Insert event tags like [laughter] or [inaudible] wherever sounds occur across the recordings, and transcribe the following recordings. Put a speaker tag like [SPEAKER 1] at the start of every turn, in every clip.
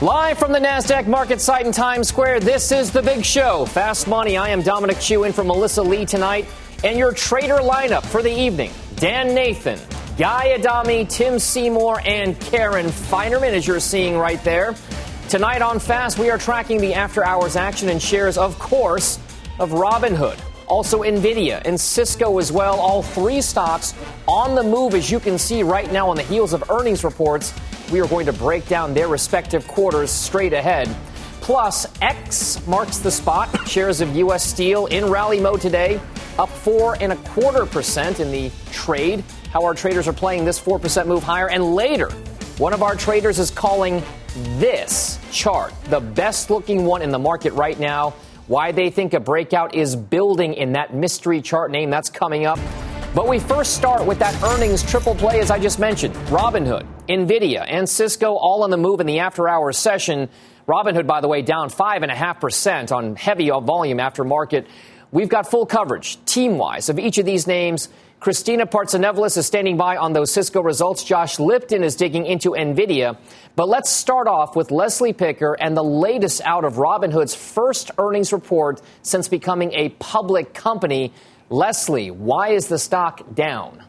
[SPEAKER 1] Live from the NASDAQ market site in Times Square, this is The Big Show. Fast Money. I am Dominic Chu in for Melissa Lee tonight. And your trader lineup for the evening Dan Nathan, Guy Adami, Tim Seymour, and Karen Finerman, as you're seeing right there. Tonight on Fast, we are tracking the after hours action and shares, of course, of Robinhood. Also, Nvidia and Cisco as well. All three stocks on the move, as you can see right now on the heels of earnings reports. We are going to break down their respective quarters straight ahead. Plus, X marks the spot. [coughs] Shares of U.S. Steel in rally mode today, up four and a quarter percent in the trade how our traders are playing this 4% move higher. And later, one of our traders is calling this chart the best looking one in the market right now. Why they think a breakout is building in that mystery chart name, that's coming up. But we first start with that earnings triple play, as I just mentioned Robinhood, Nvidia, and Cisco all on the move in the after hours session. Robinhood, by the way, down 5.5% on heavy volume after market. We've got full coverage, team wise, of each of these names. Christina Partsinevelos is standing by on those Cisco results. Josh Lipton is digging into NVIDIA. But let's start off with Leslie Picker and the latest out of Robinhood's first earnings report since becoming a public company. Leslie, why is the stock down?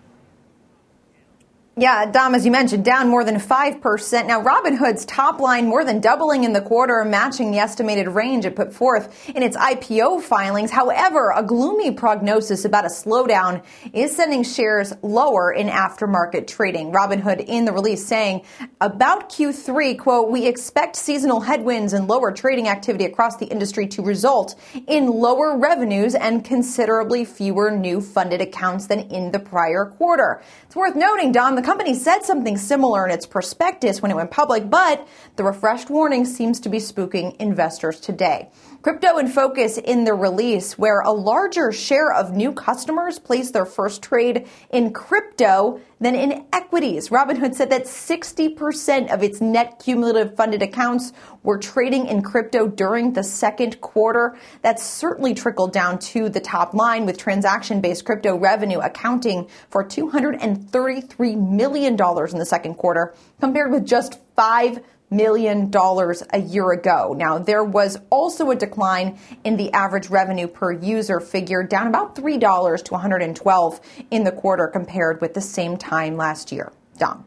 [SPEAKER 2] Yeah, Dom, as you mentioned, down more than 5%. Now, Robinhood's top line more than doubling in the quarter, matching the estimated range it put forth in its IPO filings. However, a gloomy prognosis about a slowdown is sending shares lower in aftermarket trading. Robinhood in the release saying about Q3, quote, we expect seasonal headwinds and lower trading activity across the industry to result in lower revenues and considerably fewer new funded accounts than in the prior quarter. It's worth noting, Dom, the company said something similar in its prospectus when it went public, but the refreshed warning seems to be spooking investors today. Crypto in focus in the release, where a larger share of new customers place their first trade in crypto than in equities. Robinhood said that 60% of its net cumulative funded accounts were trading in crypto during the second quarter. That's certainly trickled down to the top line with transaction based crypto revenue accounting for $233 million in the second quarter compared with just 5 million dollars a year ago. Now, there was also a decline in the average revenue per user figure, down about $3 to 112 in the quarter compared with the same time last year. Dom.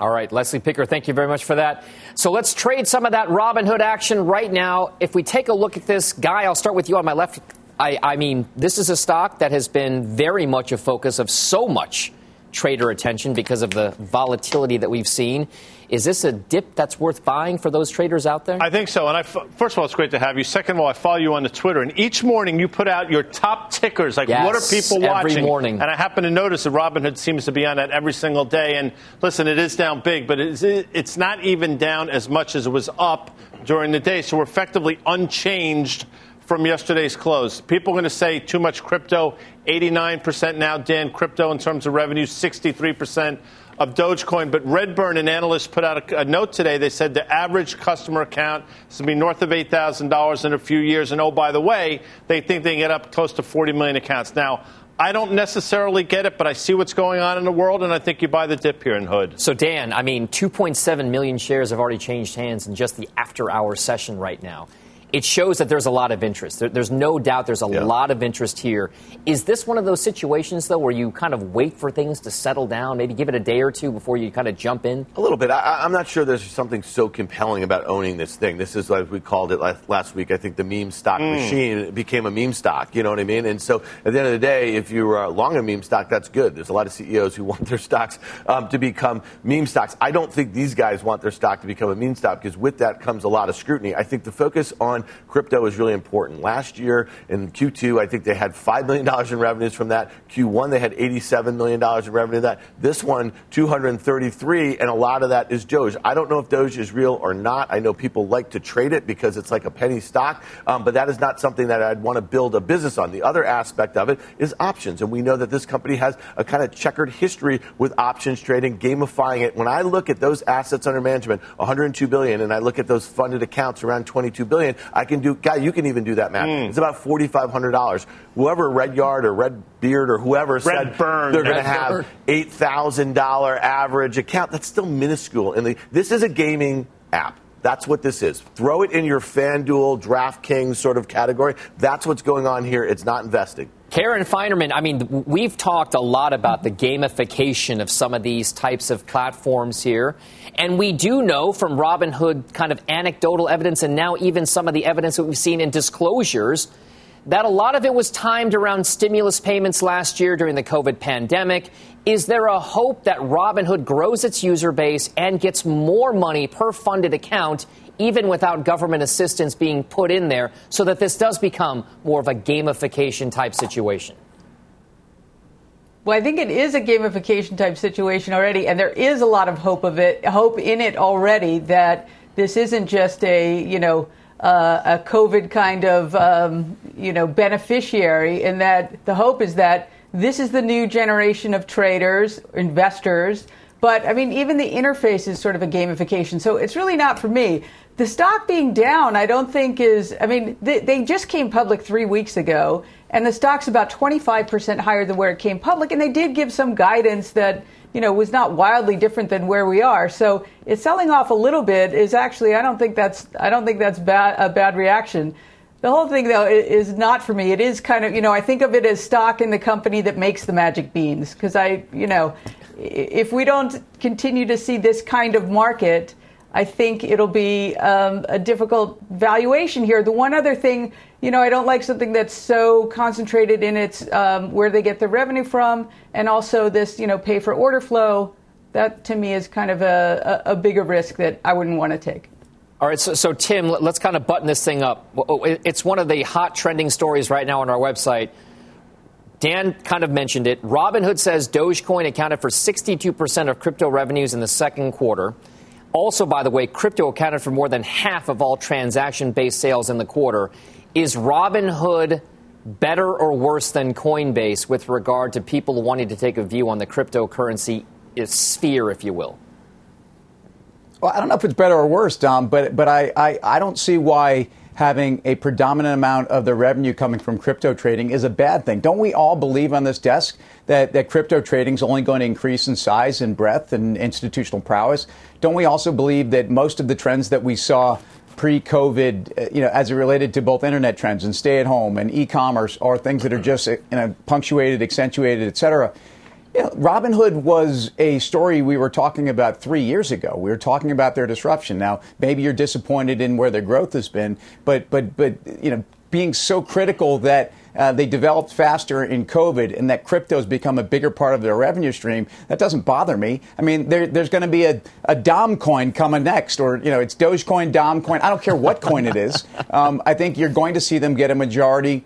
[SPEAKER 1] All right, Leslie Picker, thank you very much for that. So let's trade some of that Robinhood action right now. If we take a look at this guy, I'll start with you on my left. I, I mean, this is a stock that has been very much a focus of so much trader attention because of the volatility that we've seen. Is this a dip that's worth buying for those traders out there?
[SPEAKER 3] I think so. And I, first of all, it's great to have you. Second of all, I follow you on the Twitter, and each morning you put out your top tickers. Like,
[SPEAKER 1] yes,
[SPEAKER 3] what are people watching?
[SPEAKER 1] Every morning.
[SPEAKER 3] And I happen to notice that Robinhood seems to be on that every single day. And listen, it is down big, but it's, it's not even down as much as it was up during the day. So we're effectively unchanged from yesterday's close. People are going to say too much crypto. 89% now, Dan, crypto in terms of revenue, 63% of Dogecoin. But Redburn, an analyst, put out a, a note today. They said the average customer account is going to be north of $8,000 in a few years. And oh, by the way, they think they can get up close to 40 million accounts. Now, I don't necessarily get it, but I see what's going on in the world, and I think you buy the dip here in Hood.
[SPEAKER 1] So, Dan, I mean, 2.7 million shares have already changed hands in just the after hour session right now it shows that there's a lot of interest. There, there's no doubt there's a yeah. lot of interest here. Is this one of those situations, though, where you kind of wait for things to settle down, maybe give it a day or two before you kind of jump in?
[SPEAKER 4] A little bit. I, am not sure there's something so compelling about owning this thing. This is like we called it last week. I think the meme stock mm. machine became a meme stock. You know what I mean? And so at the end of the day, if you're uh, long a meme stock, that's good. There's a lot of CEOs who [laughs] want their stocks um, to become meme stocks. I don't think these guys want their stock to become a meme stock because with that comes a lot of scrutiny. I think the focus on Q1, crypto is really important. Last year in Q2, I think they had $5 million in revenues from that. Q1, they had $87 million in revenue that. This one, 233, and a lot of that is Doge. I don't know if Doge is real or not. I know people like to trade it because it's like a penny stock, um, but that is not something that I'd want to build a business on. The other aspect of it is options, and we know that this company has a kind of checkered history with options trading, gamifying it. When I look at those assets under management, 102 billion, and I look at those funded accounts around 22 billion, I can do. Guy, you can even do that math. Mm. It's about 4,500 dollars. Whoever Red Yard or Red Beard or whoever Red said
[SPEAKER 3] Burn.
[SPEAKER 4] they're going to have eight thousand dollar average account, that's still minuscule. And this is a gaming app. That's what this is. Throw it in your FanDuel, DraftKings sort of category. That's what's going on here. It's not investing.
[SPEAKER 1] Karen Finerman, I mean, we've talked a lot about the gamification of some of these types of platforms here. And we do know from Robinhood kind of anecdotal evidence and now even some of the evidence that we've seen in disclosures that a lot of it was timed around stimulus payments last year during the COVID pandemic. Is there a hope that Robinhood grows its user base and gets more money per funded account, even without government assistance being put in there, so that this does become more of a gamification type situation?
[SPEAKER 5] Well, I think it is a gamification type situation already, and there is a lot of hope of it, hope in it already that this isn't just a, you know, uh, a COVID kind of, um, you know, beneficiary, and that the hope is that this is the new generation of traders, investors. But I mean, even the interface is sort of a gamification. So it's really not for me. The stock being down, I don't think is, I mean, they, they just came public three weeks ago, and the stock's about 25% higher than where it came public. And they did give some guidance that, you know, was not wildly different than where we are. So it's selling off a little bit is actually, I don't think that's, I don't think that's bad, a bad reaction. The whole thing, though, is not for me. It is kind of, you know, I think of it as stock in the company that makes the magic beans. Because I, you know, if we don't continue to see this kind of market, I think it'll be um, a difficult valuation here. The one other thing, you know, I don't like something that's so concentrated in its um, where they get the revenue from, and also this, you know, pay for order flow. That to me is kind of a, a, bigger risk that I wouldn't want to take.
[SPEAKER 1] All right, so, so Tim, let's kind of button this thing up. It's one of the hot trending stories right now on our website. Dan kind of mentioned it. Robinhood says Dogecoin accounted for 62% of crypto revenues in the second quarter. Also, by the way, crypto accounted for more than half of all transaction based sales in the quarter. Is Robinhood better or worse than Coinbase with regard to people wanting to take a view on the cryptocurrency sphere, if you will?
[SPEAKER 6] Well, I don't know if it's better or worse, Dom, but but I, I, I don't see why having a predominant amount of the revenue coming from crypto trading is a bad thing. Don't we all believe on this desk that, that crypto trading is only going to increase in size and breadth and institutional prowess? Don't we also believe that most of the trends that we saw pre-COVID, uh, you know, as it related to both internet trends and stay-at-home and e-commerce, are things that are just you know, punctuated, accentuated, et cetera? You know, Robinhood was a story we were talking about three years ago. We were talking about their disruption. Now, maybe you're disappointed in where their growth has been, but but but you know, being so critical that uh, they developed faster in COVID and that crypto has become a bigger part of their revenue stream, that doesn't bother me. I mean, there, there's going to be a, a Dom coin coming next, or, you know, it's Dogecoin, Dom coin. I don't care what coin it is. [laughs] Um, I think you're going to see them get a majority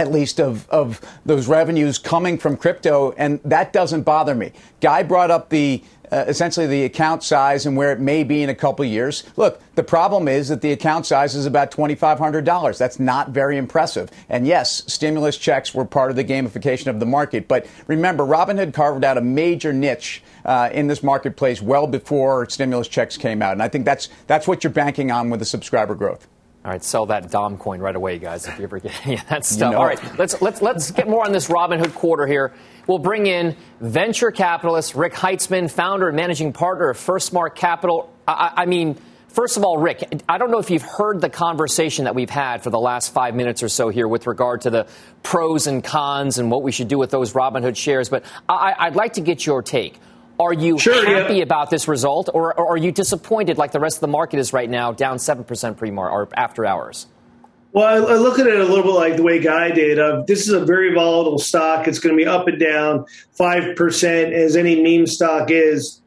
[SPEAKER 6] at least of, of those revenues coming from crypto, and that doesn't bother me. Guy brought up the uh, essentially the account size and where it may be in a couple years. Look, the problem is that the account size is about $2,500. That's not very impressive. And yes, stimulus checks were part of the gamification of the market. But remember, Robinhood carved out a major niche uh, in this marketplace well before stimulus checks came out. And I think that's, that's what you're banking on with the subscriber growth.
[SPEAKER 1] All right, sell that Dom coin right away, guys. If you ever get [laughs] any of that stuff. You know. All right, let's let's let's get more on this Robinhood quarter here. We'll bring in venture capitalist Rick Heitzman, founder and managing partner of FirstMark Capital. I, I mean. First of all, Rick, I don't know if you've heard the conversation that we've had for the last five minutes or so here with regard to the pros and cons and what we should do with those Robinhood shares, but I, would like to get your take. Are you sure, happy yeah. about this result, or, or, are you disappointed like the rest of the market is right now, down 7% pre or after hours?
[SPEAKER 7] Well, I look at it a little bit like the way Guy did. Uh, this is a very volatile stock. It's going to be up and down 5%, as any meme stock is.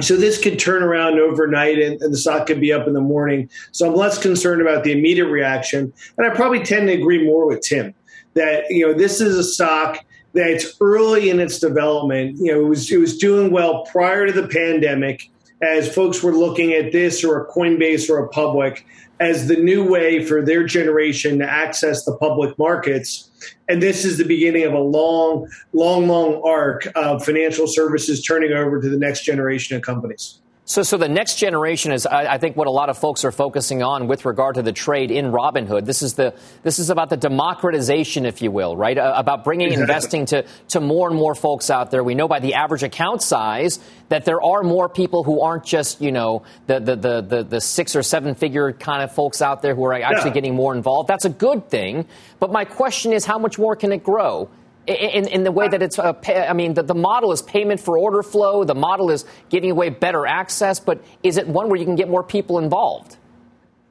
[SPEAKER 7] So this could turn around overnight and, and, the stock could be up in the morning. So I'm less concerned about the immediate reaction. And I probably tend to agree more with Tim that, you know, this is a stock that's early in its development. You know, it was, it was doing well prior to the pandemic as folks were looking at this or a Coinbase or a public as the new way for their generation to access the public markets. And this is the beginning of a long, long, long arc of financial services turning over to the next generation of companies.
[SPEAKER 1] So, so the next generation is, I, I, think, what a lot of folks are focusing on with regard to the trade in Robinhood. This is the, this is about the democratization, if you will, right? Uh, about bringing exactly. investing to, to more and more folks out there. We know by the average account size that there are more people who aren't just, you know, the, the, the, the, the six or seven figure kind of folks out there who are actually yeah. getting more involved. That's a good thing. But my question is, how much more can it grow? In, in the way that it's, a pay, I mean, the, the model is payment for order flow. The model is giving away better access, but is it one where you can get more people involved?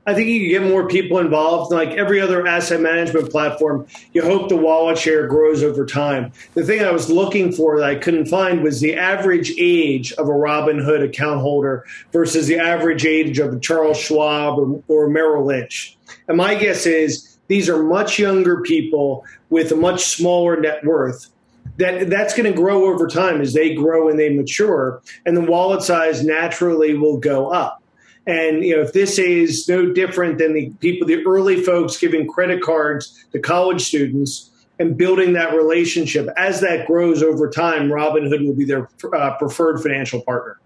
[SPEAKER 7] I think you can get more people involved. Like every other asset management platform, you hope the wallet share grows over time. The thing I was looking for that I couldn't find was the average age of a Robinhood account holder versus the average age of a Charles Schwab or, or Merrill Lynch. And my guess is these are much younger people with a much smaller net worth. That that's going to grow over time as they grow and they mature, and the wallet size naturally will go up. And you know, if this is no different than the people, the early folks giving credit cards to college students and building that relationship, as that grows over time, Robinhood will be their uh, preferred financial partner.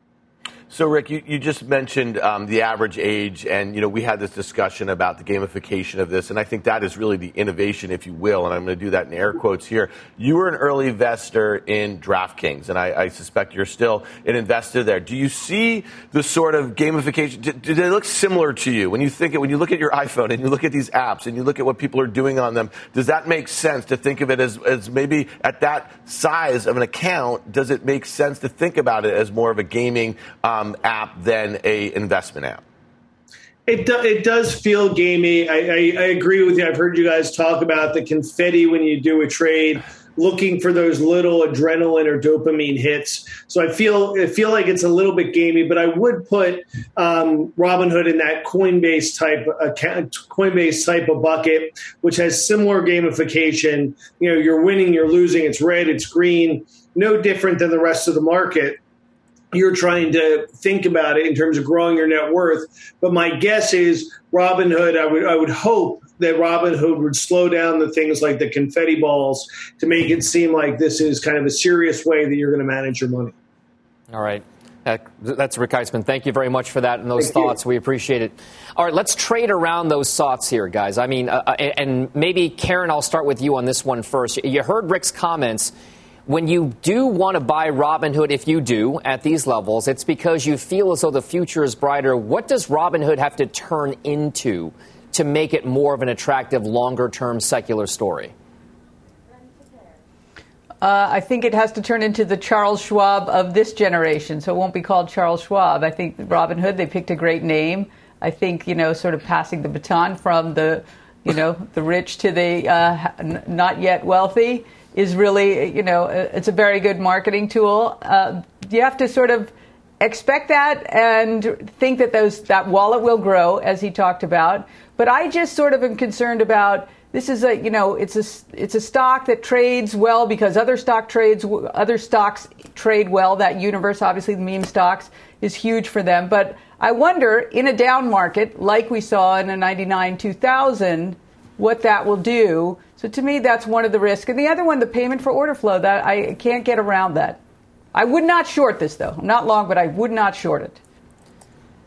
[SPEAKER 4] So, Rick, you, you just mentioned um, the average age, and you know we had this discussion about the gamification of this, and I think that is really the innovation, if you will. And I'm going to do that in air quotes here. You were an early investor in DraftKings, and I, I suspect you're still an investor there. Do you see the sort of gamification? Do, do, they look similar to you when you think it, when you look at your iPhone and you look at these apps and you look at what people are doing on them? Does that make sense to think of it as, as maybe at that size of an account? Does it make sense to think about it as more of a gaming? Um, um, app than a investment app.
[SPEAKER 7] It, do, it does feel gamey. I, I, I, agree with you. I've heard you guys talk about the confetti when you do a trade, looking for those little adrenaline or dopamine hits. So I feel I feel like it's a little bit gamey, but I would put um, Robinhood in that Coinbase type account, Coinbase type of bucket, which has similar gamification. You know, you're winning, you're losing. It's red, it's green. No different than the rest of the market you're trying to think about it in terms of growing your net worth. But my guess is Robinhood, I would I would hope that Robinhood would slow down the things like the confetti balls to make it seem like this is kind of a serious way that you're going to manage your money.
[SPEAKER 1] All right. That's Rick Heitzman. Thank you very much for that and those Thank thoughts. You. We appreciate it. All right, let's trade around those thoughts here, guys. I mean, uh, uh and maybe Karen, I'll start with you on this one first. You heard Rick's comments when you do want to buy Robinhood, if you do at these levels, it's because you feel as though the future is brighter. What does Robinhood have to turn into to make it more of an attractive, longer term secular story?
[SPEAKER 5] Uh, I think it has to turn into the Charles Schwab of this generation, so it won't be called Charles Schwab. I think Robinhood, they picked a great name. I think, you know, sort of passing the baton from the, you know, the rich to the uh, not yet wealthy is really, you know, it's a very good marketing tool. Uh, you have to sort of expect that and think that those that wallet will grow, as he talked about. But I just sort of am concerned about this is a you know it's a it's a stock that trades well because other stock trades other stocks trade well. That universe, obviously, the meme stocks is huge for them. But I wonder in a down market like we saw in a 99 2000 what that will do. So to me, that's one of the risks. And the other one, the payment for order flow, that I can't get around that. I would not short this though. Not long, but I would not short it.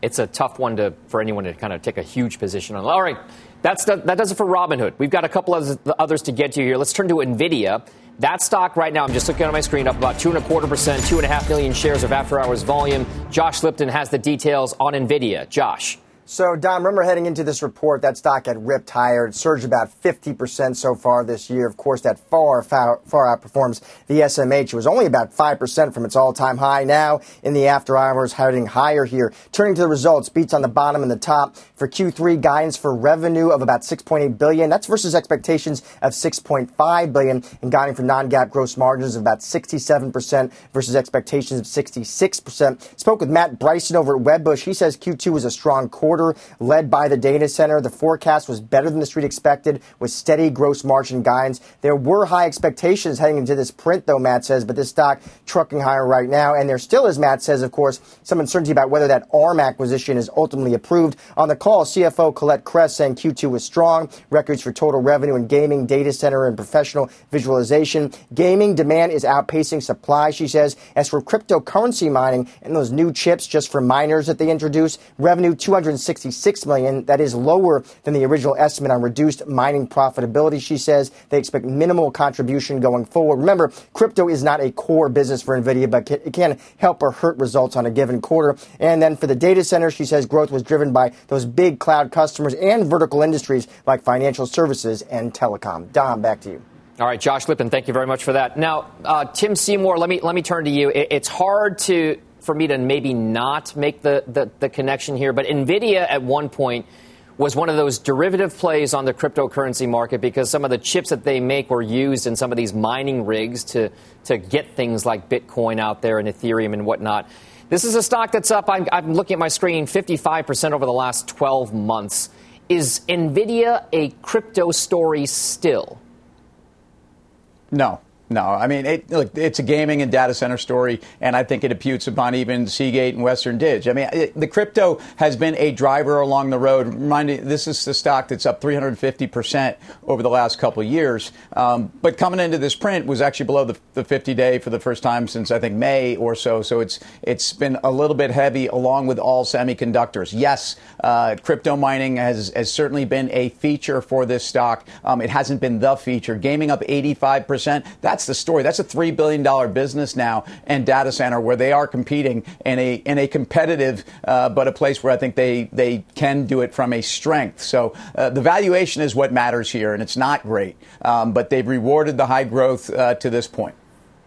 [SPEAKER 1] It's a tough one to for anyone to kind of take a huge position on. All right, that's the, that does it for Robinhood. We've got a couple of others to get to here. Let's turn to Nvidia. That stock right now, I'm just looking on my screen, up about two and a quarter percent, two and a half million shares of after hours volume. Josh Lipton has the details on Nvidia. Josh.
[SPEAKER 8] So, Dom, remember heading into this report, that stock had ripped higher. It surged about 50% so far this year. Of course, that far, far, far outperforms the SMH. It was only about 5% from its all time high. Now, in the after hours, heading higher here. Turning to the results, beats on the bottom and the top. For Q3, guidance for revenue of about 6.8 billion. That's versus expectations of 6.5 billion, and guiding for non GAAP gross margins of about 67% versus expectations of 66%. Spoke with Matt Bryson over at Wedbush. He says Q2 was a strong quarter quarter led by the data center. The forecast was better than the street expected with steady gross margin guidance. There were high expectations heading into this print, though, Matt says, but this stock trucking higher right now. And there still is, Matt says, of course, some uncertainty about whether that ARM acquisition is ultimately approved. On the call, CFO Colette Kress saying Q2 was strong, records for total revenue in gaming, data center, and professional visualization. Gaming demand is outpacing supply, she says. As for cryptocurrency mining and those new chips just for miners that they introduced, revenue 260 66 million. That is lower than the original estimate on reduced mining profitability. She says they expect minimal contribution going forward. Remember, crypto is not a core business for Nvidia, but it can help or hurt results on a given quarter. And then for the data center, she says growth was driven by those big cloud customers and vertical industries like financial services and telecom. Dom, back to you.
[SPEAKER 1] All right, Josh Lipton, thank you very much for that. Now, uh, Tim Seymour, let me let me turn to you. It, it's hard to for me to maybe not make the, the, the connection here, but NVIDIA at one point was one of those derivative plays on the cryptocurrency market because some of the chips that they make were used in some of these mining rigs to, to get things like Bitcoin out there and Ethereum and whatnot. This is a stock that's up, I'm, I'm looking at my screen, 55% over the last 12 months. Is NVIDIA a crypto story still?
[SPEAKER 6] No. No, I mean, it, look, it's a gaming and data center story, and I think it imputes upon even Seagate and Western Dig. I mean, it, the crypto has been a driver along the road. This is the stock that's up 350% over the last couple years. Um, but coming into this print was actually below the, the 50 day for the first time since I think May or so. So it's it's been a little bit heavy along with all semiconductors. Yes, uh, crypto mining has, has certainly been a feature for this stock. Um, it hasn't been the feature. Gaming up 85%. That's that's the story. That's a $3 billion business now and data center where they are competing in a, in a competitive, uh, but a place where I think they, they can do it from a strength. So uh, the valuation is what matters here, and it's not great. Um, but they've rewarded the high growth uh, to this point.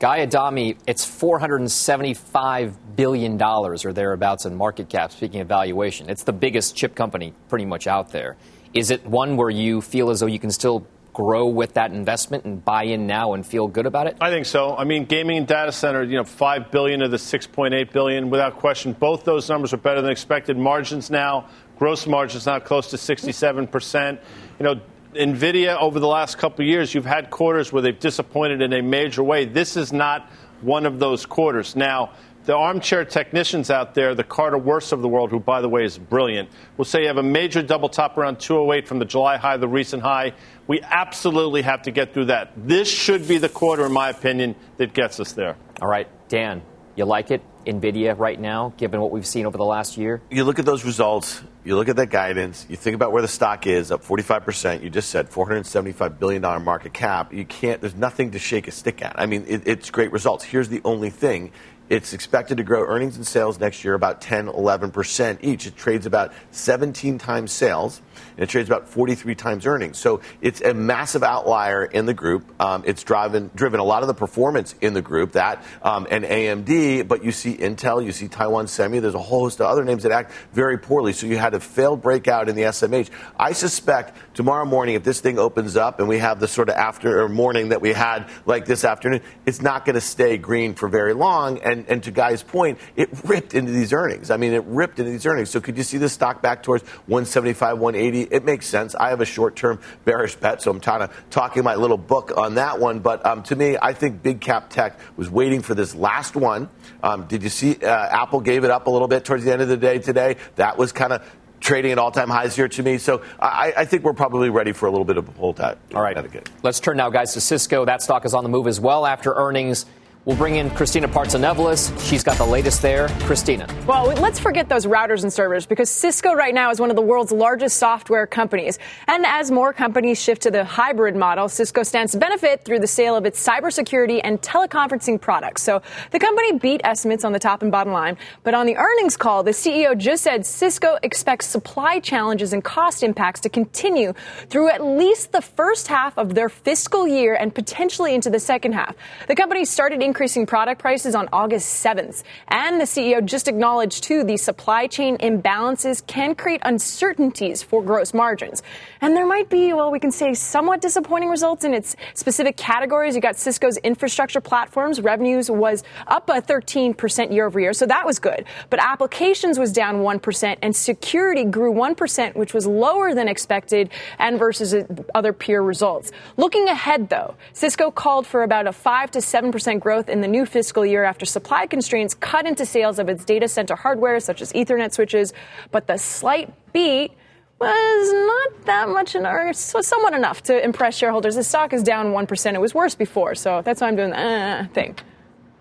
[SPEAKER 1] Guy Adami, it's $475 billion or thereabouts in market cap, speaking of valuation. It's the biggest chip company pretty much out there. Is it one where you feel as though you can still grow with that investment and buy in now and feel good about it?
[SPEAKER 3] I think so. I mean, gaming and data center, you know, five billion of the six point eight billion, without question. Both those numbers are better than expected. Margins now, gross margins now close to sixty seven percent. You know. Nvidia over the last couple years, you've had quarters where they've disappointed in a major way. This is not one of those quarters. Now, the armchair technicians out there, the Carter Worths of the world, who, by the way, is brilliant, will say you have a major double top around 208 from the July high, the recent high. We absolutely have to get through that. This should be the quarter, in my opinion, that gets us there.
[SPEAKER 1] All right, Dan, you like it? NVIDIA right now, given what we've seen over the last year?
[SPEAKER 4] You look at those results, you look at that guidance, you think about where the stock is, up 45%. You just said $475 billion market cap. You can't, there's nothing to shake a stick at. I mean, it, it's great results. Here's the only thing it's expected to grow earnings and sales next year about 10, 11% each. It trades about 17 times sales and it trades about 43 times earnings. So it's a massive outlier in the group. Um, it's driven driven a lot of the performance in the group that um, and AMD, but you see Intel, you see Taiwan Semi. There's a whole host of other names that act very poorly. So you had a failed breakout in the SMH. I suspect tomorrow morning, if this thing opens up and we have the sort of after or morning that we had like this afternoon, it's not going to stay green for very long. And and to Guy's point, it ripped into these earnings. I mean, it ripped into these earnings. So could you see the stock back towards 175, 180? it makes sense. I have a short term bearish bet, so I'm kind of talking my little book on that one. But um, to me, I think big cap tech was waiting for this last one. Um, did you see uh, Apple gave it up a little bit towards the end of the day today? That was kind of trading at all time highs here to me. So I, I, think we're probably ready for a little bit of a pull.
[SPEAKER 1] All right. Let's turn now, guys, to Cisco. That stock is on the move as well after earnings We'll bring in Christina Partsinevelos. She's got the latest there. Christina.
[SPEAKER 9] Well, let's forget those routers and servers because Cisco right now is one of the world's largest software companies. And as more companies shift to the hybrid model, Cisco stands to benefit through the sale of its cybersecurity and teleconferencing products. So the company beat estimates on the top and bottom line. But on the earnings call, the CEO just said Cisco expects supply challenges and cost impacts to continue through at least the first half of their fiscal year and potentially into the second half. The company started increasing product prices on August 7th. And the CEO just acknowledged, too, the supply chain imbalances can create uncertainties for gross margins. And there might be, well, we can say somewhat disappointing results in its specific categories. You got Cisco's infrastructure platforms. Revenues was up a 13% year over year, so that was good. But applications was down 1%, and security grew 1%, which was lower than expected and versus other peer results. Looking ahead, though, Cisco called for about a 5 to 7% growth growth in the new fiscal year after supply constraints cut into sales of its data center hardware, such as Ethernet switches. But the slight beat was not that much, or somewhat enough to impress shareholders. The stock is down 1%. It was worse before, so that's why I'm doing the uh, thing.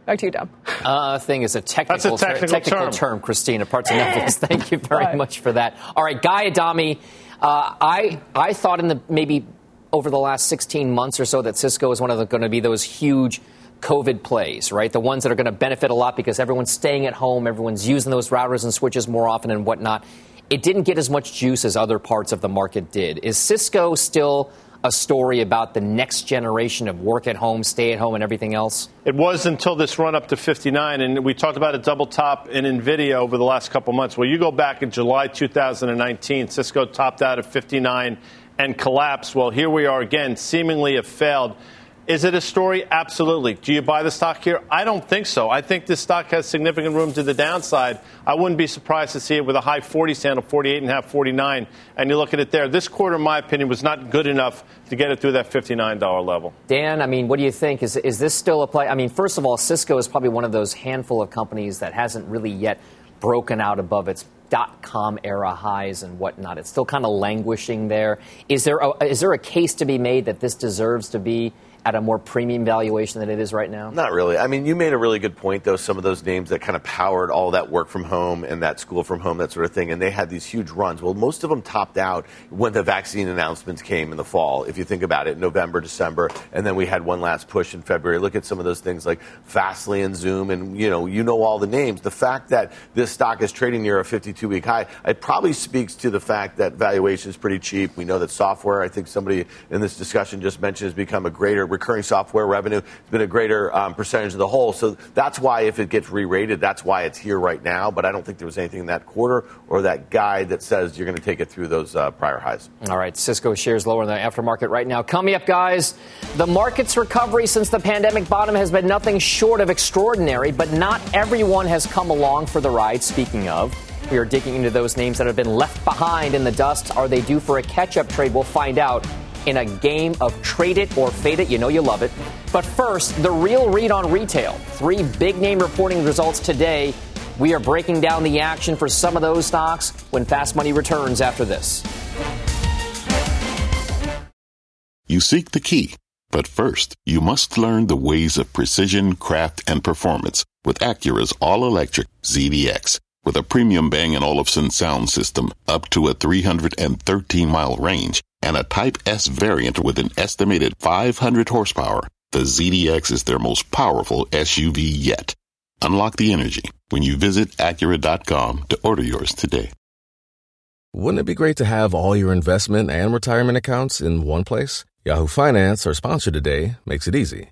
[SPEAKER 9] Back to you, Dom.
[SPEAKER 1] Uh, thing is a technical,
[SPEAKER 3] a technical,
[SPEAKER 1] ter- technical
[SPEAKER 3] term.
[SPEAKER 1] term. Christina Partsinevelos. [laughs] Thank you very
[SPEAKER 9] Right.
[SPEAKER 1] much for that. All right, Guy Adami. Uh, I I thought in the maybe over the last 16 months or so that Cisco is one of the going to be those huge COVID plays, right? The ones that are going to benefit a lot because everyone's staying at home, everyone's using those routers and switches more often and whatnot. It didn't get as much juice as other parts of the market did. Is Cisco still a story about the next generation of work at home, stay at home, and everything else?
[SPEAKER 3] It was until this run up to 59, and we talked about a double top in NVIDIA over the last couple months. Well, you go back in July 2019, Cisco topped out at 59 and collapsed. Well, here we are again, seemingly have failed. Is it a story? Absolutely. Do you buy the stock here? I don't think so. I think this stock has significant room to the downside. I wouldn't be surprised to see it with a high 40 handle, 48.5, 49, and you look at it there. This quarter, in my opinion, was not good enough to get it through that $59 level.
[SPEAKER 1] Dan, I mean, what do you think? Is, is this still a play? I mean, first of all, Cisco is probably one of those handful of companies that hasn't really yet broken out above its dot com era highs and whatnot. It's still kind of languishing there. Is there a, is there a case to be made that this deserves to be at a more premium valuation than it is right now?
[SPEAKER 4] Not really. I mean, you made a really good point, though. Some of those names that kind of powered all that work from home and that school from home, that sort of thing, and they had these huge runs. Well, most of them topped out when the vaccine announcements came in the fall. If you think about it, November, December, and then we had one last push in February. Look at some of those things like Fastly and Zoom, and you know, you know all the names. The fact that this stock is trading near a 52-week high, it probably speaks to the fact that valuation is pretty cheap. We know that software. I think somebody in this discussion just mentioned has become a greater recurring software revenue. It's been a greater um, percentage of the whole. So that's why if it gets re-rated, that's why it's here right now. But I don't think there was anything in that quarter or that guide that says you're going to take it through those uh, prior highs.
[SPEAKER 1] All right, Cisco shares lower in the aftermarket right now. Coming up, guys, the market's recovery since the pandemic bottom has been nothing short of extraordinary, but not everyone has come along for the ride. Speaking of, we are digging into those names that have been left behind in the dust. Are they due for a catch up trade? We'll find out in a game of trade it or fade it. You know you love it. But first, the real read on retail. Three big name reporting results today. We are breaking down the action for some of those stocks when Fast Money returns after this.
[SPEAKER 10] You seek the key, but first, you must learn the ways of precision, craft, and performance with Acura's all-electric ZDX. With a premium Bang & Olufsen sound system up to a 313-mile range and a Type S variant with an estimated 500 horsepower, the ZDX is their most powerful SUV yet. Unlock the energy when you visit Acura.com to order yours today.
[SPEAKER 11] Wouldn't it be great to have all your investment and retirement accounts in one place? Yahoo Finance, our sponsor today, makes it easy.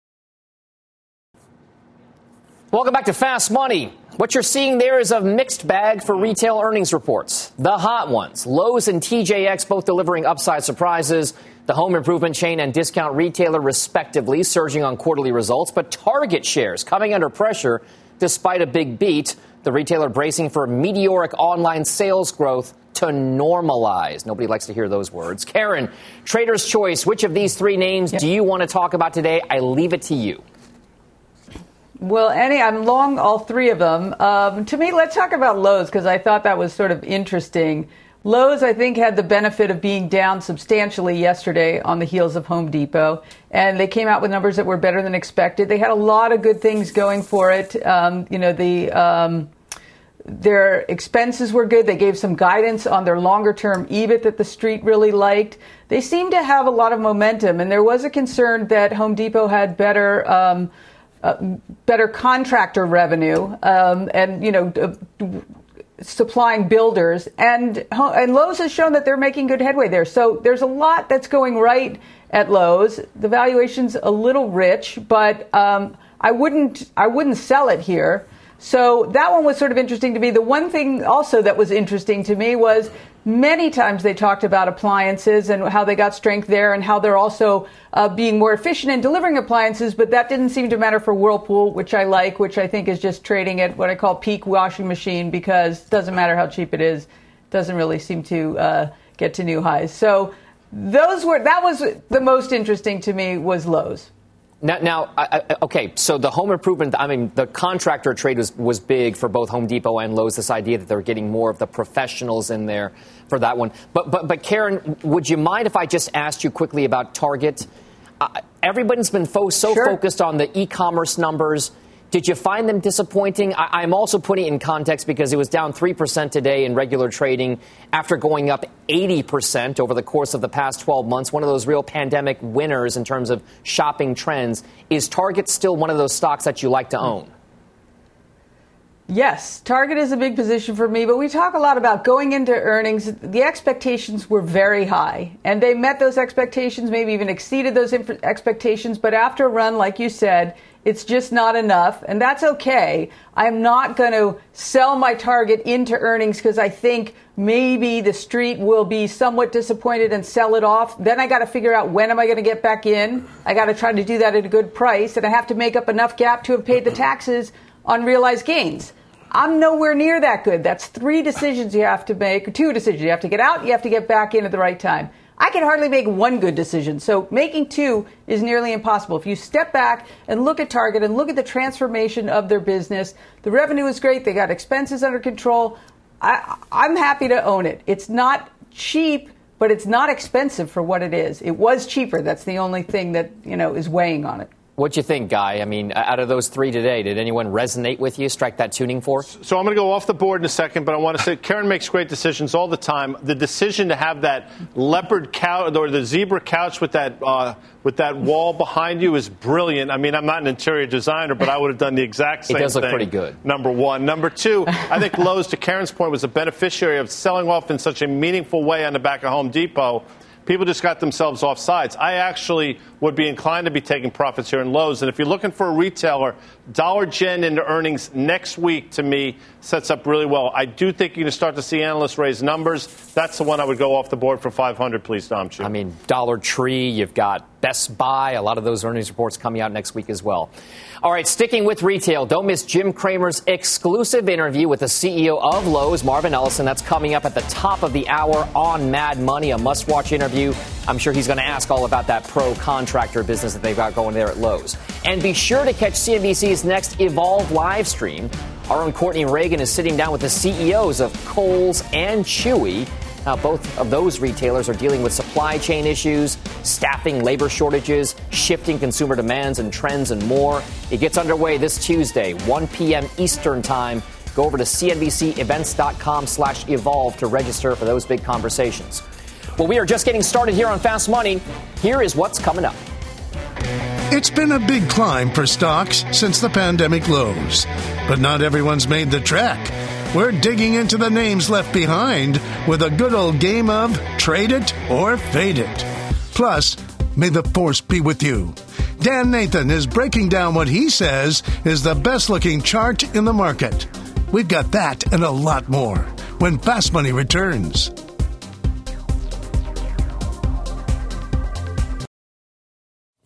[SPEAKER 1] Welcome back to Fast Money. What you're seeing there is a mixed bag for retail earnings reports. The hot ones, Lowe's and TJX both delivering upside surprises. The home improvement chain and discount retailer, respectively, surging on quarterly results. But Target shares coming under pressure despite a big beat. The retailer bracing for meteoric online sales growth to normalize. Nobody likes to hear those words. Karen, Trader's Choice, which of these three names yep. do you want to talk about today? I leave it to you.
[SPEAKER 5] Well, any, I'm long all three of them. Um, to me, let's talk about Lowe's because I thought that was sort of interesting. Lowe's, I think, had the benefit of being down substantially yesterday on the heels of Home Depot, and they came out with numbers that were better than expected. They had a lot of good things going for it. Um, you know, the um, their expenses were good. They gave some guidance on their longer term EBIT that the street really liked. They seemed to have a lot of momentum, and there was a concern that Home Depot had better. Um, uh, better contractor revenue, um, and you know, uh, supplying builders, and and Lowe's has shown that they're making good headway there. So there's a lot that's going right at Lowe's. The valuation's a little rich, but um, I wouldn't I wouldn't sell it here. So that one was sort of interesting to me. The one thing also that was interesting to me was Many times they talked about appliances and how they got strength there and how they're also uh, being more efficient in delivering appliances, but that didn't seem to matter for Whirlpool, which I like, which I think is just trading at what I call peak washing machine because it doesn't matter how cheap it is, doesn't really seem to uh, get to new highs. So those were that was the most interesting to me was Lowe's.
[SPEAKER 1] Now, now I, I, okay, so the home improvement, I mean, the contractor trade was, was big for both Home Depot and Lowe's, this idea that they're getting more of the professionals in there for that one. But, but, but Karen, would you mind if I just asked you quickly about Target? Uh, everybody's been fo- so sure. focused on the e commerce numbers. Did you find them disappointing? I, am also putting it in context because it was down 3% today in regular trading after going up 80% over the course of the past 12 months. One of those real pandemic winners in terms of shopping trends. Is Target still one of those stocks that you like to own?
[SPEAKER 5] Yes, Target is a big position for me, but we talk a lot about going into earnings. The expectations were very high, and they met those expectations, maybe even exceeded those expectations. But after a run, like you said, it's just not enough, and that's okay. I'm not going to sell my target into earnings because I think maybe the street will be somewhat disappointed and sell it off. Then I got to figure out when am I going to get back in. I got to try to do that at a good price, and I have to make up enough gap to have paid the taxes on realized gains. I'm nowhere near that good. That's three decisions you have to make, two decisions. You have to get out, you have to get back in at the right time. I can hardly make one good decision. So making two is nearly impossible. If you step back and look at Target and look at the transformation of their business, the revenue is great. They got expenses under control. I, I'm happy to own it. It's not cheap, but it's not expensive for what it is. It was cheaper. That's the only thing that, you know, is weighing on it.
[SPEAKER 1] What do you think, Guy? I mean, out of those three today, did anyone resonate with you? Strike that tuning for?
[SPEAKER 3] So I'm going to go off the board in a second, but I want to say Karen makes great decisions all the time. The decision to have that leopard couch or the zebra couch with that uh, with that wall behind you is brilliant. I mean, I'm not an interior designer, but I would have done the exact same.
[SPEAKER 1] It does
[SPEAKER 3] look
[SPEAKER 1] thing, pretty good.
[SPEAKER 3] Number one, number two, I think Lowe's, to Karen's point, was a beneficiary of selling off in such a meaningful way on the back of Home Depot people just got themselves off sides. I actually would be inclined to be taking profits here in Lowe's. And if you're looking for a retailer, Dollar Gen into earnings next week to me sets up really well. I do think you're going to start to see analysts raise numbers. That's the one I would go off the board for 500, please, Dom. Chief.
[SPEAKER 1] I mean, Dollar Tree, you've got Best Buy, a lot of those earnings reports coming out next week as well. All right, sticking with retail, don't miss Jim Cramer's exclusive interview with the CEO of Lowe's, Marvin Ellison. That's coming up at the top of the hour on Mad Money, a must watch interview. I'm sure he's going to ask all about that pro contractor business that they've got going there at Lowe's. And be sure to catch CNBC's next Evolve live stream. Our own Courtney Reagan is sitting down with the CEOs of Kohl's and Chewy now, both of those retailers are dealing with supply chain issues, staffing, labor shortages, shifting consumer demands and trends, and more. It gets underway this Tuesday, 1 p.m. Eastern Time. Go over to cnbcevents.com slash evolve to register for those big conversations. Well, we are just getting started here on Fast Money. Here is what's coming up.
[SPEAKER 12] It's been a big climb for stocks since the pandemic lows, but not everyone's made the trek. We're digging into the names left behind with a good old game of trade it or fade it. Plus, may the force be with you. Dan Nathan is breaking down what he says is the best looking chart in the market. We've got that and a lot more when Fast Money returns.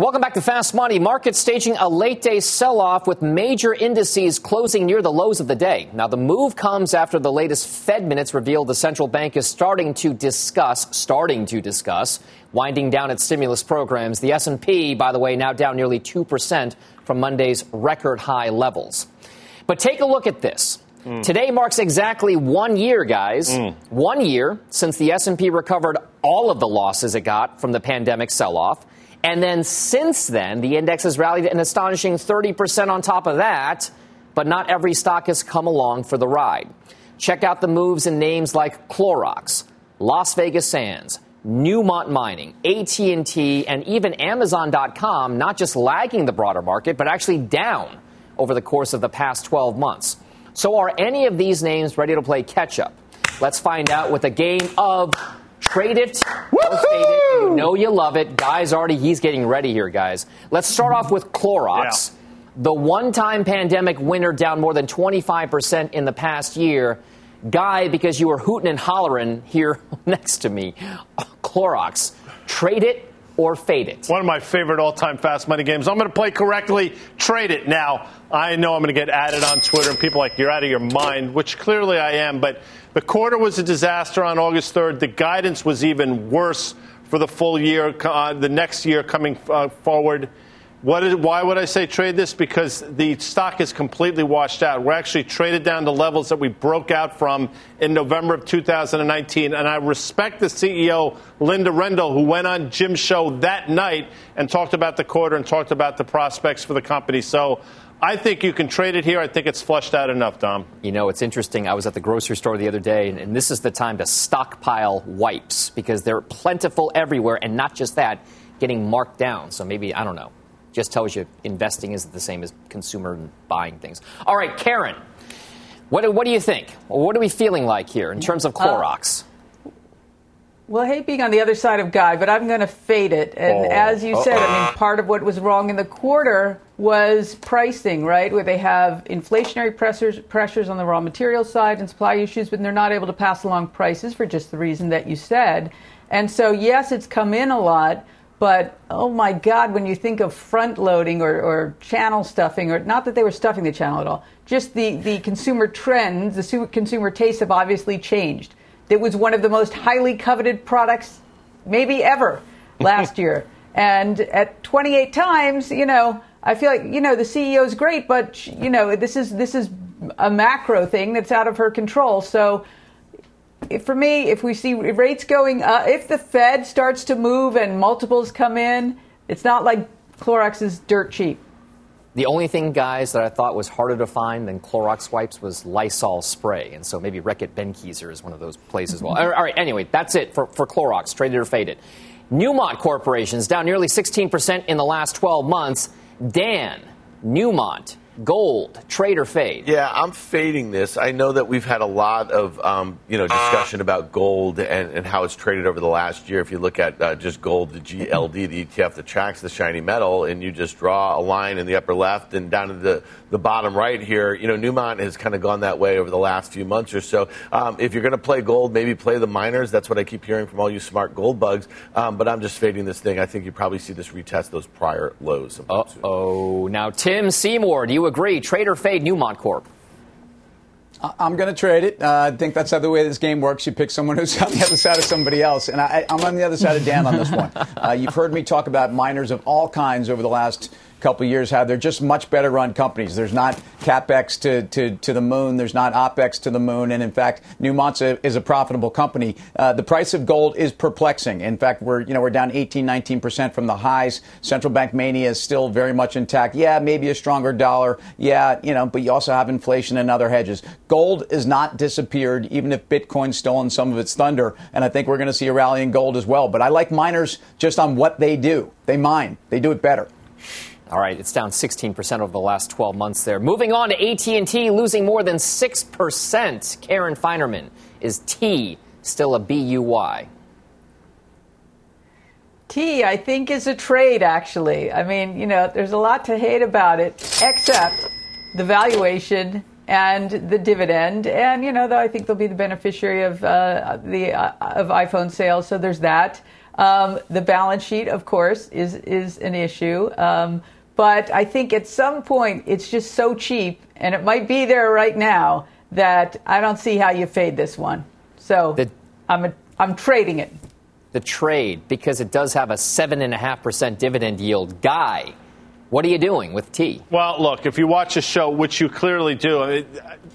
[SPEAKER 1] Welcome back to Fast Money. Markets staging a late day sell off with major indices closing near the lows of the day. Now, the move comes after the latest Fed minutes revealed the central bank is starting to discuss, starting to discuss, winding down its stimulus programs. The S&P, by the way, now down nearly 2% from Monday's record high levels. But take a look at this. Mm. Today marks exactly one year, guys. Mm. One year since the S&P recovered all of the losses it got from the pandemic sell-off. And then since then, the index has rallied an astonishing 30% on top of that, but not every stock has come along for the ride. Check out the moves in names like Clorox, Las Vegas Sands, Newmont Mining, AT&T, and even Amazon.com not just lagging the broader market, but actually down over the course of the past 12 months. So are any of these names ready to play catch up? Let's find out with a game of Trade it it. You know you love it. Guys, already, he's getting ready here, guys. Let's start off with Clorox. Yeah. The one time pandemic winner down more than 25% in the past year. Guy, because you were hooting and hollering here [laughs] next to me. Clorox. Trade it or fade it.
[SPEAKER 3] One of my favorite all time fast money games. I'm going to play correctly, trade it. Now, I know I'm going to get added on Twitter and people like, you're out of your mind, which clearly I am, but the quarter was a disaster on August 3rd. The guidance was even worse for the full year, uh, the next year coming uh, forward. Is, why would I say trade this? Because the stock is completely washed out. We're actually traded down to levels that we broke out from in November of 2019. And I respect the CEO, Linda Rendle, who went on Jim's show that night and talked about the quarter and talked about the prospects for the company. So I think you can trade it here. I think it's flushed out enough, Dom.
[SPEAKER 1] You know, it's interesting. I was at the grocery store the other day, and this is the time to stockpile wipes because they're plentiful everywhere, and not just that, getting marked down. So maybe, I don't know, just tells you investing isn't the same as consumer buying things. All right, Karen, what, what do you think? What are we feeling like here in terms of uh, Clorox? Uh,
[SPEAKER 5] well, I hate being on the other side of Guy, but I'm going to fade it. And oh. as you said, I mean, part of what was wrong in the quarter was pricing, right? Where they have inflationary pressures, pressures on the raw material side and supply issues, but they're not able to pass along prices for just the reason that you said. And so, yes, it's come in a lot, but oh my God, when you think of front loading or, or channel stuffing, or not that they were stuffing the channel at all, just the, the consumer trends, the consumer tastes have obviously changed. It was one of the most highly coveted products, maybe ever, [laughs] last year. And at 28 times, you know, I feel like you know the CEO is great, but you know this is this is a macro thing that's out of her control. So for me, if we see rates going up, if the Fed starts to move and multiples come in, it's not like Clorox is dirt cheap.
[SPEAKER 1] The only thing, guys, that I thought was harder to find than Clorox wipes was Lysol spray. And so maybe Reckitt Benckiser is one of those places well. All right, anyway, that's it for, for Clorox, traded or faded. Newmont Corporation is down nearly 16% in the last 12 months. Dan, Newmont, gold, trade or fade?
[SPEAKER 4] Yeah, I'm fading this. I know that we've had a lot of um, you know discussion about gold and, and, how it's traded over the last year. If you look at uh, just gold, the GLD, the ETF that tracks the shiny metal, and you just draw a line in the upper left and down to the, the bottom right here, you know Newmont has kind of gone that way over the last few months or so. Um, if you're going to play gold, maybe play the miners. That's what I keep hearing from all you smart gold bugs. Um, but I'm just fading this thing. I think you probably see this retest those prior lows.
[SPEAKER 1] oh. Now, Tim Seymour, do you agree. Trade or fade Newmont Corp.
[SPEAKER 6] I'm going to trade it. Uh, I think that's how the way this game works. You pick someone who's [laughs] on the other side of somebody else. And I, am on the other side of Dan on this one. [laughs] Uh, you've heard me talk about miners of all kinds over the last couple years how they're just much better run companies. There's not capex to, to, to the moon. There's not opex to the moon. And in fact, Newmont is a profitable company. Uh, the price of gold is perplexing. In fact, we're you know we're down 18, 19 percent from the highs. Central bank mania is still very much intact. Yeah, maybe a stronger dollar. Yeah, you know, but you also have inflation and other hedges. Gold is not disappeared, even if Bitcoin's stolen some of its thunder. And I think we're going to see a rally in gold as well. But I like miners just on what they do. They mine. They do it better.
[SPEAKER 1] All right, it's down 16% over the last 12 months there. Moving on to AT&T losing more than 6%. Karen Finerman, is T still a BUY?
[SPEAKER 5] T, I think, is a trade, actually. I mean, you know, there's a lot to hate about it, except the valuation and the dividend. And, you know, though I think they'll be the beneficiary of, uh, the, uh, of iPhone sales, so there's that. Um, the balance sheet, of course, is, is an issue. Um, but I think at some point it's just so cheap, and it might be there right now, that I don't see how you fade this one. So the, I'm, a, I'm trading it.
[SPEAKER 1] The trade, because it does have a 7.5% dividend yield. Guy, what are you doing with T?
[SPEAKER 3] Well, look, if you watch a show, which you clearly do,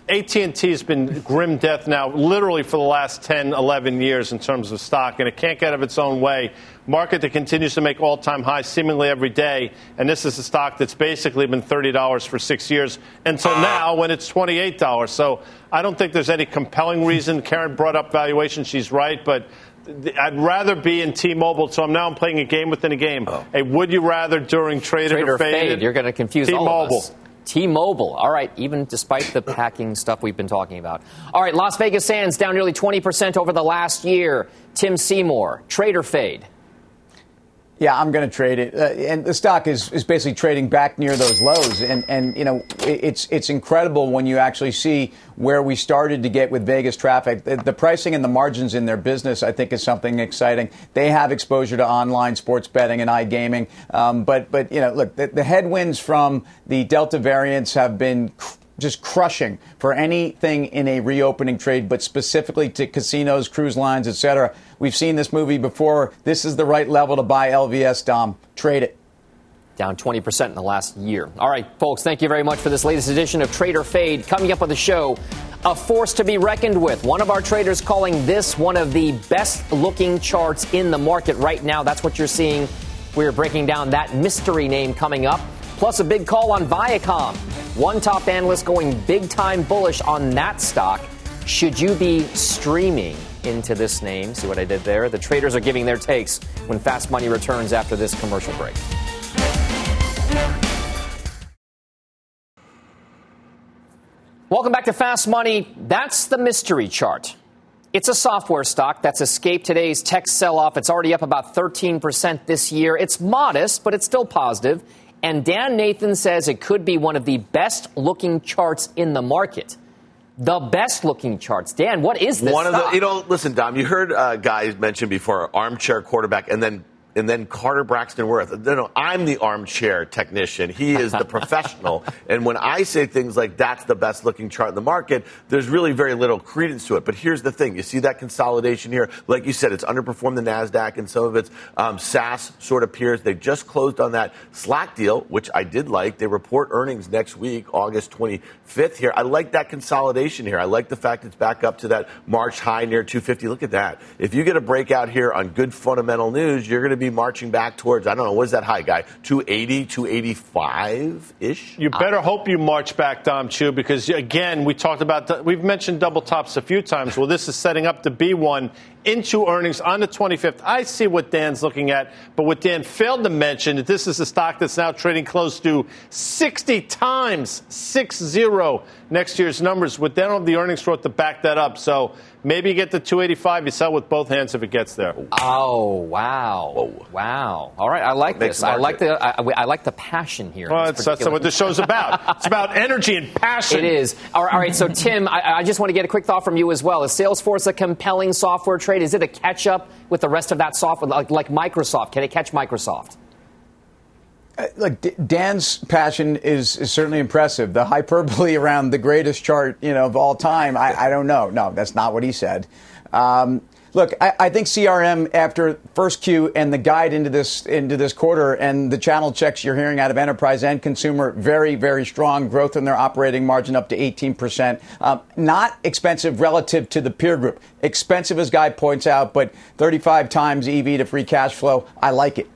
[SPEAKER 3] AT&T has been grim death now literally for the last 10, 11 years in terms of stock, and it can't get out of its own way. Market that continues to make all-time highs seemingly every day, and this is a stock that's basically been $30 for six years until now when it's $28. So I don't think there's any compelling reason. Karen brought up valuation. She's right, but I'd rather be in T-Mobile, so I'm now I'm playing a game within a game. Oh. A would you rather during trade,
[SPEAKER 1] trade
[SPEAKER 3] or, fade?
[SPEAKER 1] fade? You're going to confuse
[SPEAKER 3] T-Mobile.
[SPEAKER 1] all of us. T-Mobile. All right, even despite the packing stuff we've been talking about. All right, Las Vegas Sands down nearly 20% over the last year. Tim Seymour, trade or fade?
[SPEAKER 6] Yeah, I'm going to trade it, uh, and the stock is, is basically trading back near those lows, and and you know it's it's incredible when you actually see where we started to get with Vegas traffic. The, the, pricing and the margins in their business, I think, is something exciting. They have exposure to online sports betting and iGaming, um, but but you know, look, the, the headwinds from the Delta variants have been just crushing for anything in a reopening trade, but specifically to casinos, cruise lines, etc. We've seen this movie before. This is the right level to buy LVS, Dom. Trade it.
[SPEAKER 1] Down 20% in the last year. All right, folks, thank you very much for this latest edition of Trade or Fade. Coming up on the show, a force to be reckoned with. One of our traders calling this one of the best looking charts in the market right now. That's what you're seeing. We're breaking down that mystery name coming up. Plus, a big call on Viacom. One top analyst going big time bullish on that stock. Should you be streaming into this name? See what I did there? The traders are giving their takes when Fast Money returns after this commercial break. Welcome back to Fast Money. That's the mystery chart. It's a software stock that's escaped today's tech sell off. It's already up about 13% this year. It's modest, but it's still positive. And Dan Nathan says it could be one of the best looking charts in the market. The best looking charts. Dan, what is this?
[SPEAKER 4] One
[SPEAKER 1] stock?
[SPEAKER 4] of the, you know, listen, Dom, you heard uh, guys mention before armchair quarterback and then and then Carter Braxton Worth. No, no, I'm the armchair technician. He is the professional. [laughs] and when I say things like that's the best looking chart in the market, there's really very little credence to it. But here's the thing: you see that consolidation here. Like you said, it's underperformed the Nasdaq and some of its um, SaaS sort of peers. They just closed on that Slack deal, which I did like. They report earnings next week, August 25th. Here, I like that consolidation here. I like the fact it's back up to that March high near 250. Look at that. If you get a breakout here on good fundamental news, you're going to be be marching back towards, I don't know, what is that high, guy? 280, 285 ish?
[SPEAKER 3] You better hope you march back, Dom Chu, because again, we talked about, we've mentioned double tops a few times. Well, this is setting up to be one into earnings on the 25th. I see what Dan's looking at, but what Dan failed to mention is this is a stock that's now trading close to 60 times, 6-0 next year's numbers. With then on the earnings growth to back that up. So maybe you get the 285, you sell with both hands if it gets there.
[SPEAKER 1] Oh, wow. Whoa. Wow. All right, I like this. I like the I, I, like the passion here.
[SPEAKER 3] Well, that's, that's what the show's about. [laughs] it's about energy and passion.
[SPEAKER 1] It is. All right, all right so Tim, I, I just want to get a quick thought from you as well. Is Salesforce a compelling software trade? Is it a catch up with the rest of that software, like, like Microsoft? Can it catch Microsoft?
[SPEAKER 6] Uh, D- Dan's passion is, is certainly impressive. The hyperbole [laughs] around the greatest chart, you know, of all time, I, I don't know. No, that's not what he said. Um, Look, I, I, think CRM after first Q and the guide into this into this quarter and the channel checks you're hearing out of enterprise and consumer very very strong growth in their operating margin up to 18 percent. Um, not expensive relative to the peer group. Expensive as Guy points out, but 35 times EV to free cash flow. I like it.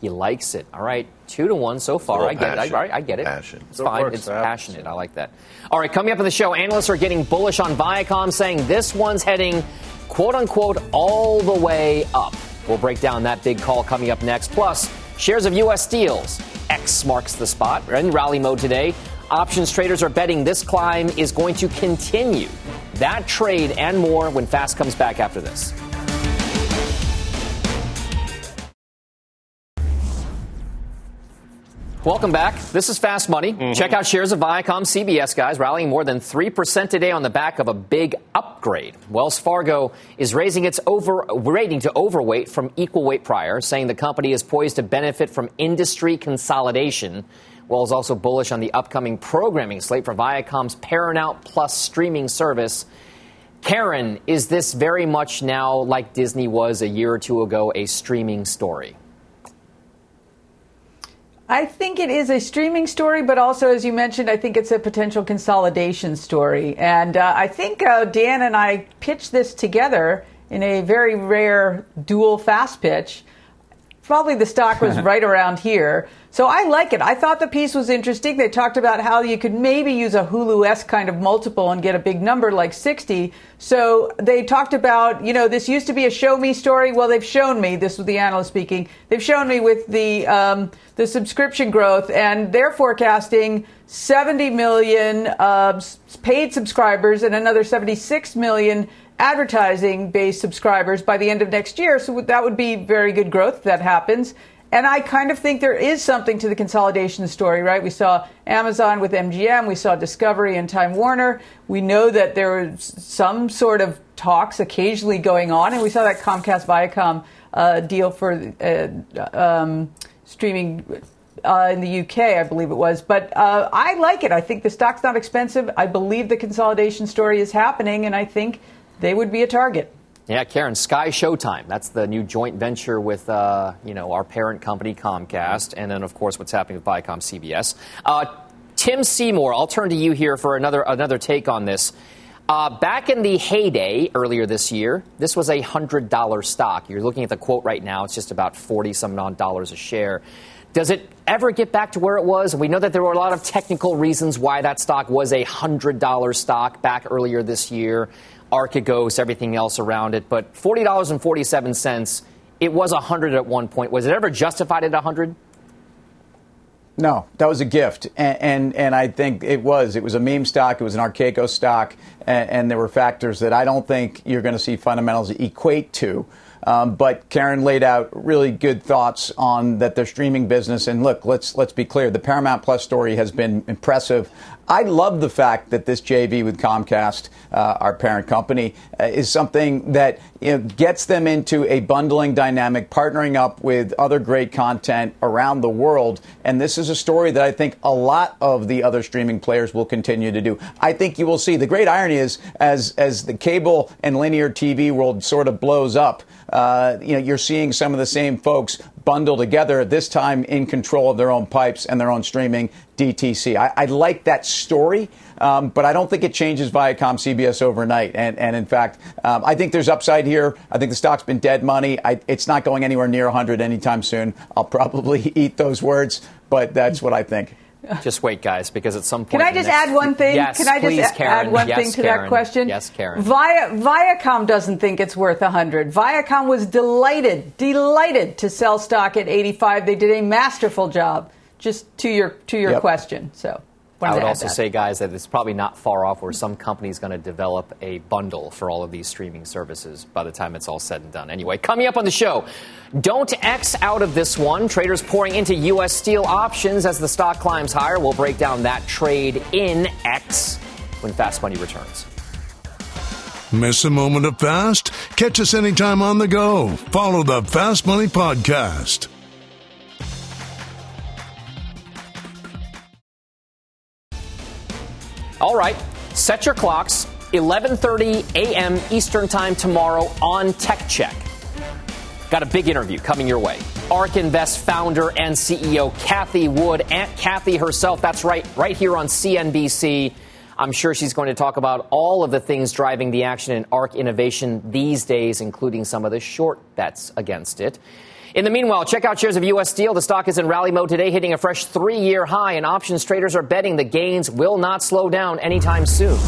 [SPEAKER 1] He likes it. All right, two to one so far. I get it. I, I, get it.
[SPEAKER 4] Passion.
[SPEAKER 1] It's fine. It's passionate. I like that. All right, coming up on the show, analysts are getting bullish on Viacom, saying this one's heading quote unquote all the way up. We'll break down that big call coming up next. Plus, shares of U.S. Steels. X marks the spot. We're in rally mode today. Options traders are betting this climb is going to continue. That trade and more when Fast comes back after this. Welcome back. This is Fast Money. Mm-hmm. Check out shares of Viacom CBS, guys, rallying more than 3% today on the back of a big upgrade. Wells Fargo is raising its over, rating to overweight from equal weight prior, saying the company is poised to benefit from industry consolidation. Wells also bullish on the upcoming programming slate for Viacom's Paramount Plus streaming service. Karen, is this very much now like Disney was a year or two ago, a streaming story?
[SPEAKER 5] I think it is a streaming story, but also, as you mentioned, I think it's a potential consolidation story. And uh, I think uh, Dan and I pitched this together in a very rare dual fast pitch. Probably the stock was [laughs] right around here. So I like it. I thought the piece was interesting. They talked about how you could maybe use a Hulu esque kind of multiple and get a big number like 60. So they talked about, you know, this used to be a show me story. Well, they've shown me, this was the analyst speaking, they've shown me with the, um, the subscription growth, and they're forecasting 70 million uh, paid subscribers and another 76 million advertising based subscribers by the end of next year. So that would be very good growth if that happens. And I kind of think there is something to the consolidation story, right? We saw Amazon with MGM, we saw Discovery and Time Warner. We know that there was some sort of talks occasionally going on, and we saw that Comcast Viacom uh, deal for uh, um, streaming uh, in the UK, I believe it was. But uh, I like it. I think the stock's not expensive. I believe the consolidation story is happening, and I think they would be a target.
[SPEAKER 1] Yeah, Karen, Sky Showtime. That's the new joint venture with, uh, you know, our parent company, Comcast, and then, of course, what's happening with Viacom CBS. Uh, Tim Seymour, I'll turn to you here for another another take on this. Uh, back in the heyday earlier this year, this was a hundred dollar stock. You're looking at the quote right now; it's just about forty some odd dollars a share. Does it ever get back to where it was? We know that there were a lot of technical reasons why that stock was a hundred dollar stock back earlier this year. Archegos, everything else around it. But $40.47, it was a 100 at one point. Was it ever justified at a 100?
[SPEAKER 6] No, that was a gift, and, and, and I think it was. It was a meme stock. It was an Archegos stock, and, and there were factors that I don't think you're going to see fundamentals equate to. Um, but Karen laid out really good thoughts on that their streaming business. And look, let's let's be clear: the Paramount Plus story has been impressive. I love the fact that this JV with Comcast, uh, our parent company, uh, is something that you know, gets them into a bundling dynamic, partnering up with other great content around the world. And this is a story that I think a lot of the other streaming players will continue to do. I think you will see. The great irony is, as as the cable and linear TV world sort of blows up, uh, you know, you're seeing some of the same folks bundle together, this time in control of their own pipes and their own streaming DTC. I, I like that story, um, but I don't think it changes Viacom CBS overnight. And, and in fact, um, I think there's upside here. I think the stock's been dead money. I, it's not going anywhere near 100 anytime soon. I'll probably [laughs] eat those words, but that's what I think. [laughs]
[SPEAKER 1] Just wait, guys, because at some point.
[SPEAKER 5] Can I just add one thing?
[SPEAKER 1] Yes,
[SPEAKER 5] Can I just
[SPEAKER 1] please, Karen.
[SPEAKER 5] add one
[SPEAKER 1] yes,
[SPEAKER 5] thing to
[SPEAKER 1] Karen.
[SPEAKER 5] that question?
[SPEAKER 1] Yes, Karen.
[SPEAKER 5] Via, Viacom doesn't think it's worth 100. Viacom was delighted, delighted to sell stock at 85. They did a masterful job. Just to your to your
[SPEAKER 6] Yep.
[SPEAKER 5] question. So.
[SPEAKER 1] I would also
[SPEAKER 5] that.
[SPEAKER 1] say, guys, that it's probably not far off where some company is going to develop a bundle for all of these streaming services by the time it's all said and done. Anyway, coming up on the show, don't X out of this one. Traders pouring into U.S. steel options as the stock climbs higher. We'll break down that trade in X when Fast Money returns.
[SPEAKER 12] Miss a moment of fast? Catch us anytime on the go. Follow the Fast Money Podcast.
[SPEAKER 1] All right, set your clocks. 11:30 a.m. Eastern Time tomorrow on Tech Check. Got a big interview coming your way. ARK Invest founder and CEO Cathie Wood, Aunt Cathie herself. That's right, right here on CNBC. I'm sure she's going to talk about all of the things driving the action in ARK innovation these days, including some of the short bets against it. In the meanwhile, check out shares of U.S. Steel. The stock is in rally mode today, hitting a fresh three year high, and options traders are betting the gains will not slow down anytime soon.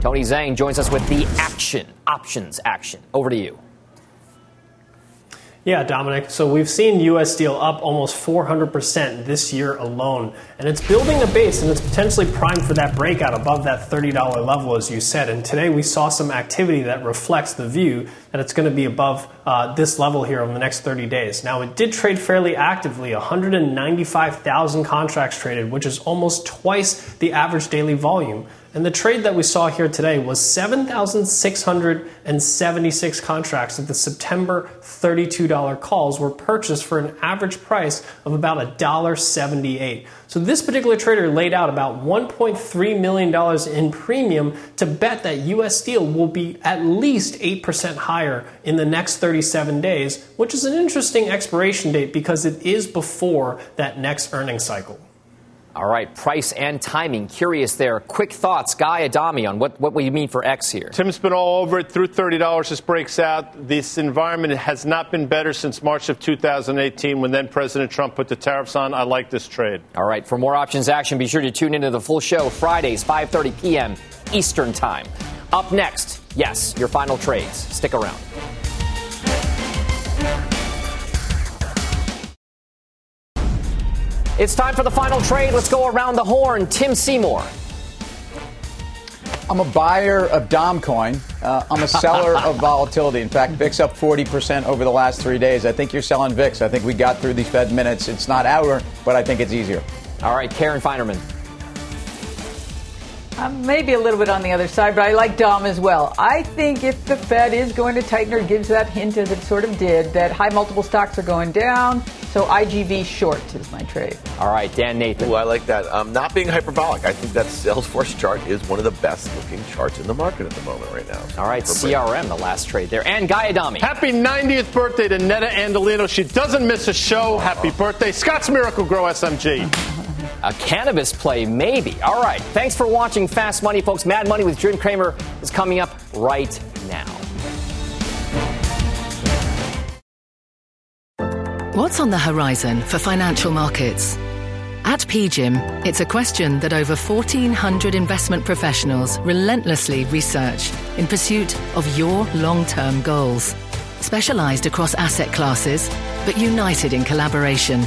[SPEAKER 1] Tony Zhang joins us with the action, options action. Over to you.
[SPEAKER 13] Yeah, Dominic. So we've seen U.S. Steel up almost 400% this year alone. And it's building a base and it's potentially primed for that breakout above that $30 level, as you said. And today we saw some activity that reflects the view that it's going to be above uh, this level here over the next 30 days. Now, it did trade fairly actively 195,000 contracts traded, which is almost twice the average daily volume. And the trade that we saw here today was 7,676 contracts at the September $32 calls were purchased for an average price of about $1.78. So this particular trader laid out about $1.3 million in premium to bet that US Steel will be at least 8% higher in the next 37 days, which is an interesting expiration date because it is before that next earnings cycle.
[SPEAKER 1] All right, price and timing. Curious there. Quick thoughts, Guy Adami, on what, what you mean for X here.
[SPEAKER 3] Tim's been all over it through $30. This breaks out. This environment has not been better since March of 2018 when then President Trump put the tariffs on. I like this trade.
[SPEAKER 1] All right, for more options action, be sure to tune into the full show Fridays, 5.30 p.m. Eastern Time. Up next, yes, your final trades. Stick around. It's time for the final trade. Let's go around the horn. Tim Seymour.
[SPEAKER 6] I'm a buyer of Domcoin. Uh, I'm a seller of volatility. In fact, VIX up 40% over the last three days. I think you're selling VIX. I think we got through these Fed minutes. It's not our, but I think it's easier.
[SPEAKER 1] All right, Karen Finerman.
[SPEAKER 5] Um, maybe a little bit on the other side, but I like Dom as well. I think if the Fed is going to tighten or gives that hint as it sort of did, that high multiple stocks are going down. So IGV short is my trade.
[SPEAKER 1] All right, Dan Nathan.
[SPEAKER 4] Ooh, I like that. Um, not being hyperbolic, I think that Salesforce chart is one of the best looking charts in the market at the moment right now.
[SPEAKER 1] All right, CRM, the last trade there. And Guy Adami.
[SPEAKER 3] Happy 90th birthday to Netta Andolino. She doesn't miss a show. Happy birthday. Scotts Miracle-Gro SMG.
[SPEAKER 1] A cannabis play, maybe. All right. Thanks for watching Fast Money, folks. Mad Money with Jim Cramer is coming up right now.
[SPEAKER 14] What's on the horizon for financial markets? At PGIM, it's a question that over 1,400 investment professionals relentlessly research in pursuit of your long term goals. Specialized across asset classes, but united in collaboration.